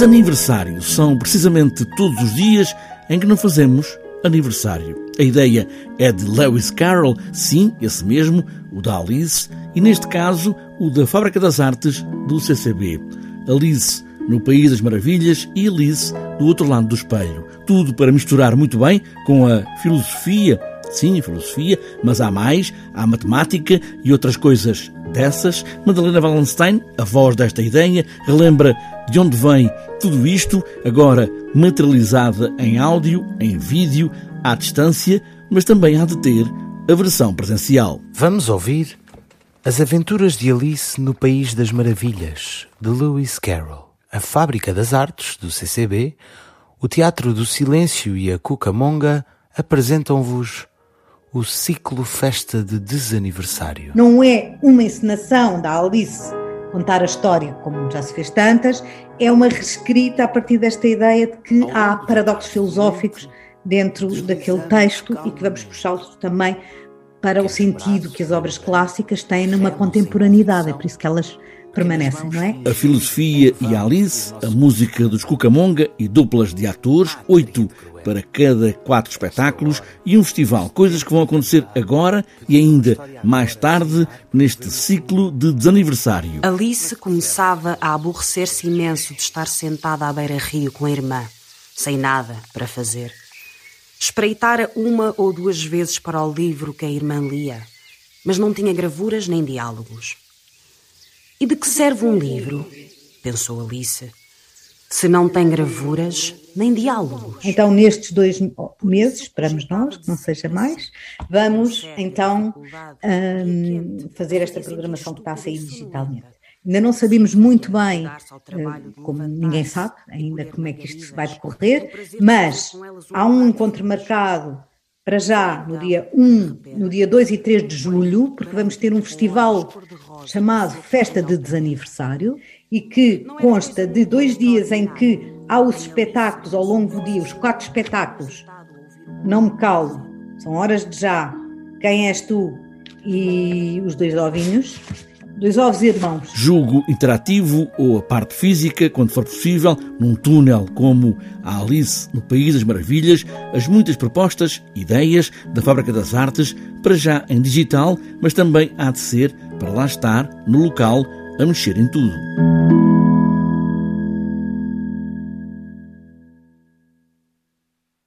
Desaniversário são precisamente todos os dias em que não fazemos aniversário. A ideia é de Lewis Carroll, sim, esse mesmo, o da Alice, e neste caso o da Fábrica das Artes do CCB. Alice no País das Maravilhas e Alice do outro lado do espelho. Tudo para misturar muito bem com a filosofia, sim, filosofia, mas há mais, há matemática e outras coisas dessas. Madalena Wallenstein, a voz desta ideia, relembra de onde vem tudo isto, agora materializada em áudio, em vídeo, à distância, mas também há de ter a versão presencial. Vamos ouvir As Aventuras de Alice no País das Maravilhas, de Lewis Carroll. A Fábrica das Artes, do CCB, o Teatro do Silêncio e a Cucamonga apresentam-vos o ciclo Festa de Desaniversário. Não é uma encenação da Alice contar a história, como já se fez tantas, é uma reescrita a partir desta ideia de que há paradoxos filosóficos dentro daquele texto e que vamos puxá-los também para o sentido que as obras clássicas têm numa contemporaneidade, é por isso que elas permanecem, não é? A filosofia e a Alice, a música dos Cucamonga e duplas de atores, oito para cada quatro espetáculos e um festival. Coisas que vão acontecer agora e ainda mais tarde neste ciclo de desaniversário. Alice começava a aborrecer-se imenso de estar sentada à beira-rio com a irmã, sem nada para fazer. Espreitara uma ou duas vezes para o livro que a irmã lia, mas não tinha gravuras nem diálogos. E de que serve um livro? pensou Alice se não tem gravuras nem diálogos. Então, nestes dois meses, esperamos nós, que não seja mais, vamos então um, fazer esta programação que está a sair digitalmente. Ainda não sabemos muito bem, eh, como ninguém sabe ainda como é que isto vai decorrer, mas há um encontro marcado para já no dia 1, no dia 2 e 3 de julho, porque vamos ter um festival chamado Festa de Desaniversário e que consta de dois dias em que há os espetáculos ao longo do dia, os quatro espetáculos. Não me calo, são horas de já. Quem és tu? E os dois ovinhos. Dois ovos irmãos. Julgo interativo ou a parte física, quando for possível, num túnel como a Alice no País das Maravilhas, as muitas propostas, ideias da Fábrica das Artes, para já em digital, mas também há de ser para lá estar, no local, a mexer em tudo.